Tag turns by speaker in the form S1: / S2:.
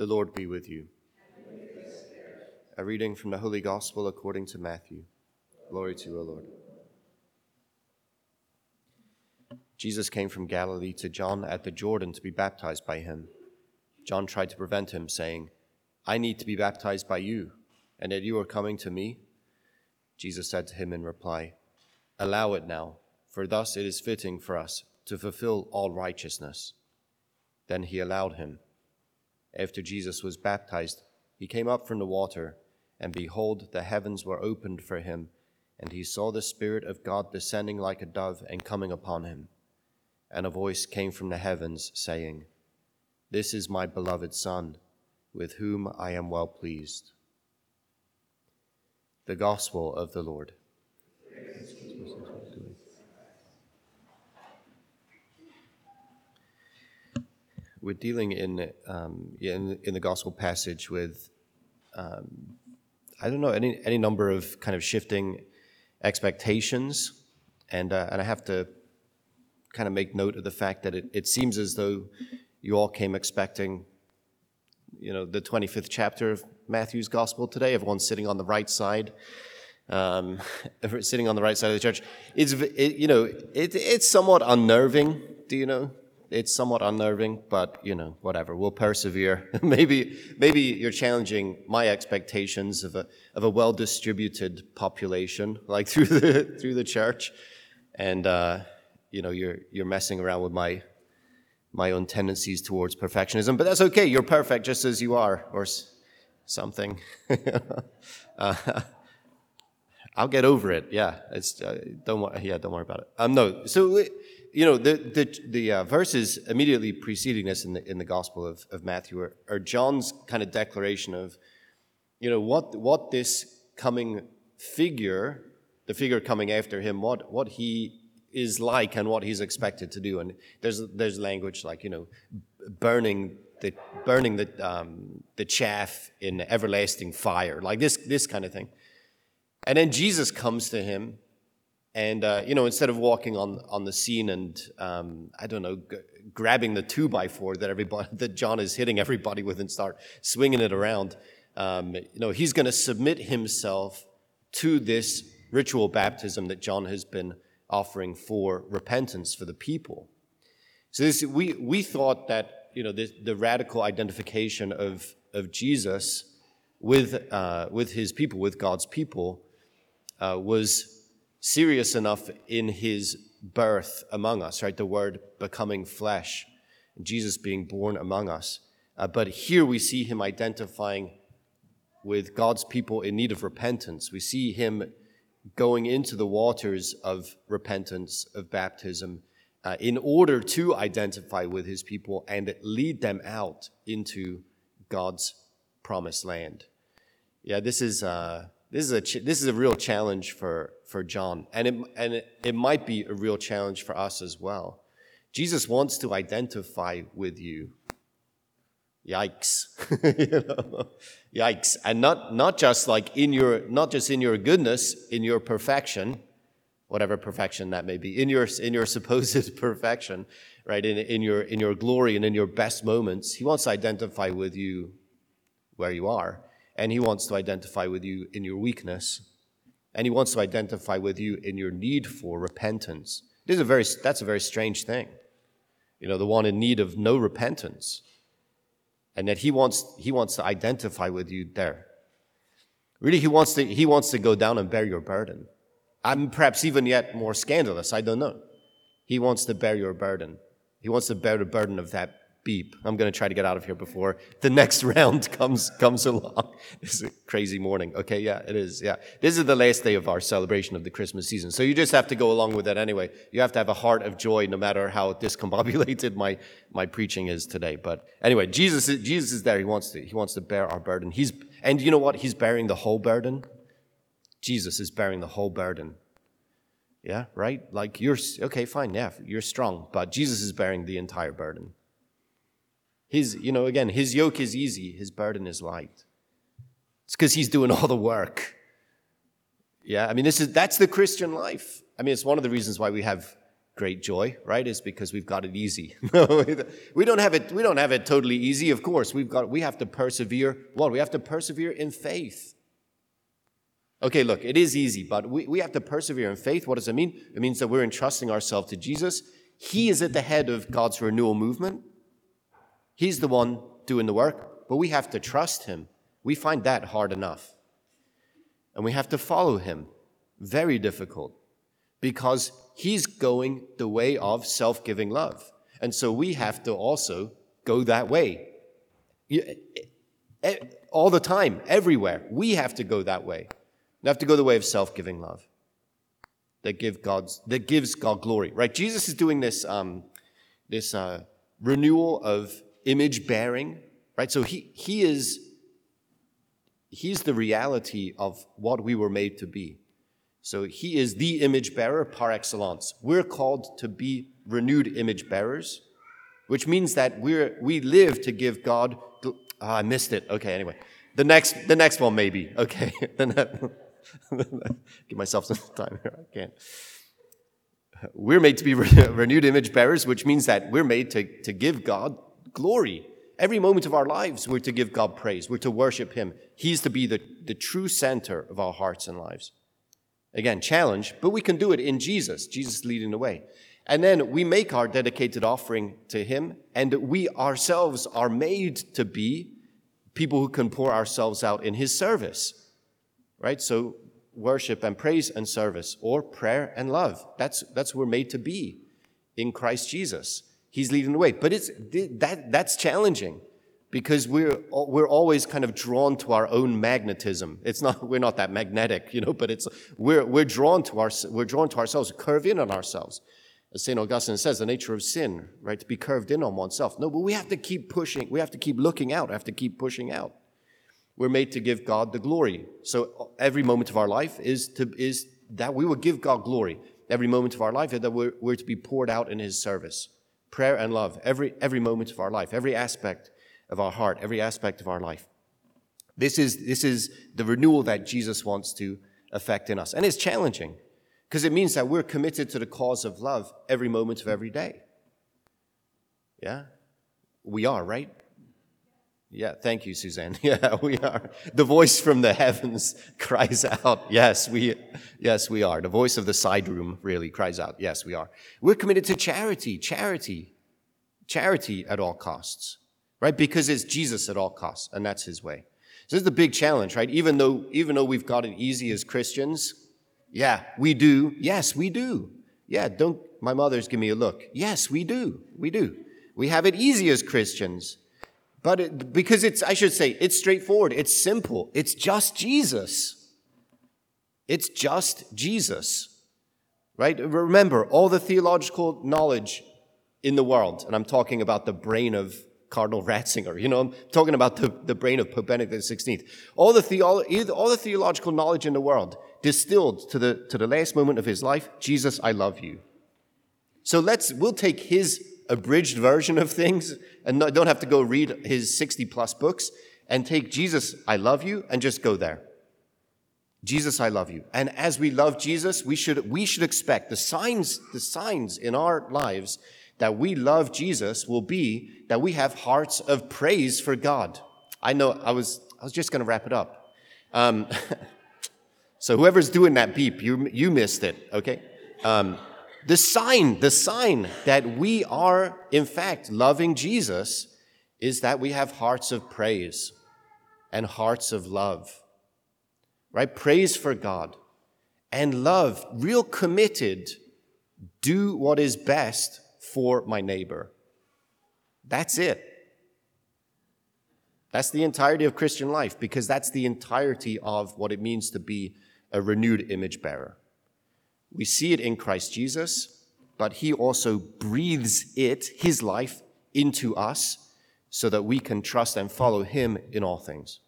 S1: The Lord be with you. A reading from the Holy Gospel according to Matthew. Glory to you, O Lord. Jesus came from Galilee to John at the Jordan to be baptized by him. John tried to prevent him, saying, I need to be baptized by you, and yet you are coming to me? Jesus said to him in reply, Allow it now, for thus it is fitting for us to fulfill all righteousness. Then he allowed him. After Jesus was baptized, he came up from the water, and behold, the heavens were opened for him, and he saw the Spirit of God descending like a dove and coming upon him. And a voice came from the heavens, saying, This is my beloved Son, with whom I am well pleased. The Gospel of the Lord. We're dealing in um, in, in the gospel passage with um, I don't know any any number of kind of shifting expectations, and uh, and I have to kind of make note of the fact that it, it seems as though you all came expecting, you know, the 25th chapter of Matthew's gospel today. Everyone's sitting on the right side. Um, sitting on the right side of the church, it's it, you know it, it's somewhat unnerving. Do you know? It's somewhat unnerving, but you know, whatever. We'll persevere. maybe, maybe you're challenging my expectations of a of a well distributed population, like through the through the church, and uh, you know, you're you're messing around with my my own tendencies towards perfectionism. But that's okay. You're perfect just as you are, or something. uh, I'll get over it. Yeah, it's uh, don't worry. Yeah, don't worry about it. Um, no. So you know, the, the, the uh, verses immediately preceding this in the, in the Gospel of, of Matthew are, are, John's kind of declaration of, you know, what, what this coming figure, the figure coming after him, what, what he is like and what he's expected to do. And there's, there's language like, you know, burning the, burning the, um, the chaff in everlasting fire, like this, this kind of thing. And then Jesus comes to him and, uh, you know, instead of walking on, on the scene and, um, I don't know, g- grabbing the two by four that everybody, that John is hitting everybody with and start swinging it around, um, you know, he's going to submit himself to this ritual baptism that John has been offering for repentance for the people. So this, we, we thought that, you know, this, the radical identification of, of Jesus with, uh, with his people, with God's people, uh, was serious enough in his birth among us, right? The word becoming flesh, Jesus being born among us. Uh, but here we see him identifying with God's people in need of repentance. We see him going into the waters of repentance, of baptism, uh, in order to identify with his people and lead them out into God's promised land. Yeah, this is. Uh, this is a ch- this is a real challenge for for John, and it and it, it might be a real challenge for us as well. Jesus wants to identify with you. Yikes! you know? Yikes! And not not just like in your not just in your goodness, in your perfection, whatever perfection that may be, in your in your supposed perfection, right? In in your in your glory and in your best moments, He wants to identify with you where you are and He wants to identify with you in your weakness, and He wants to identify with you in your need for repentance. This is a very, that's a very strange thing. You know, the one in need of no repentance. And that He wants, he wants to identify with you there. Really, He wants to, he wants to go down and bear your burden. I'm perhaps even yet more scandalous, I don't know. He wants to bear your burden. He wants to bear the burden of that beep. I'm going to try to get out of here before the next round comes comes along. This is a crazy morning. Okay, yeah, it is. Yeah. This is the last day of our celebration of the Christmas season. So you just have to go along with that anyway. You have to have a heart of joy no matter how discombobulated my my preaching is today. But anyway, Jesus is, Jesus is there. He wants to he wants to bear our burden. He's and you know what? He's bearing the whole burden. Jesus is bearing the whole burden. Yeah, right? Like you're okay, fine, yeah, you're strong, but Jesus is bearing the entire burden. His, you know, again, his yoke is easy, his burden is light. It's because he's doing all the work. Yeah, I mean, this is that's the Christian life. I mean, it's one of the reasons why we have great joy, right? Is because we've got it easy. we don't have it. We don't have it totally easy. Of course, we've got. We have to persevere. What? We have to persevere in faith. Okay, look, it is easy, but we, we have to persevere in faith. What does it mean? It means that we're entrusting ourselves to Jesus. He is at the head of God's renewal movement. He's the one doing the work, but we have to trust him. We find that hard enough. And we have to follow him. Very difficult because he's going the way of self giving love. And so we have to also go that way. All the time, everywhere. We have to go that way. We have to go the way of self giving love that, give God's, that gives God glory, right? Jesus is doing this, um, this uh, renewal of image bearing, right? So he, he is, he's the reality of what we were made to be. So he is the image bearer par excellence. We're called to be renewed image bearers, which means that we're, we live to give God. Oh, I missed it. Okay, anyway. The next, the next one, maybe. Okay. Give myself some time here. I can't. We're made to be renewed image bearers, which means that we're made to, to give God glory. Every moment of our lives, we're to give God praise. We're to worship Him. He's to be the, the true center of our hearts and lives. Again, challenge, but we can do it in Jesus, Jesus leading the way. And then we make our dedicated offering to Him, and we ourselves are made to be people who can pour ourselves out in His service. Right? So, worship and praise and service, or prayer and love. That's, that's what we're made to be in Christ Jesus. He's leading the way. But it's, that, that's challenging because we're, we're always kind of drawn to our own magnetism. It's not, we're not that magnetic, you know, but it's, we're, we're drawn to our, we're drawn to ourselves, curve in on ourselves. As St. Augustine says, the nature of sin, right, to be curved in on oneself. No, but we have to keep pushing. We have to keep looking out. We have to keep pushing out. We're made to give God the glory. So uh, every moment of our life is to, is that we will give God glory. Every moment of our life that we're, we're to be poured out in his service. Prayer and love, every, every moment of our life, every aspect of our heart, every aspect of our life. This is, this is the renewal that Jesus wants to effect in us. And it's challenging because it means that we're committed to the cause of love every moment of every day. Yeah? We are, right? Yeah, thank you, Suzanne. Yeah, we are. The voice from the heavens cries out. Yes, we, yes, we are. The voice of the side room really cries out. Yes, we are. We're committed to charity, charity, charity at all costs right? Because it's Jesus at all costs, and that's his way. So this is the big challenge, right? Even though, even though we've got it easy as Christians, yeah, we do. Yes, we do. Yeah, don't, my mother's give me a look. Yes, we do. We do. We have it easy as Christians. But it, because it's, I should say, it's straightforward. It's simple. It's just Jesus. It's just Jesus. Right? Remember, all the theological knowledge in the world, and I'm talking about the brain of Cardinal Ratzinger. You know, I'm talking about the, the brain of Pope Benedict XVI. All the, theolo- all the theological knowledge in the world distilled to the, to the last moment of his life, Jesus, I love you. So let's, we'll take his abridged version of things and don't have to go read his 60 plus books and take Jesus, I love you, and just go there. Jesus, I love you. And as we love Jesus, we should, we should expect the signs, the signs in our lives that we love Jesus will be that we have hearts of praise for God. I know I was, I was just going to wrap it up. Um, so whoever's doing that beep, you, you missed it, okay? Um, the sign, the sign that we are, in fact, loving Jesus is that we have hearts of praise and hearts of love, right? Praise for God and love, real committed, do what is best for my neighbor. That's it. That's the entirety of Christian life because that's the entirety of what it means to be a renewed image bearer. We see it in Christ Jesus, but he also breathes it, his life, into us so that we can trust and follow him in all things.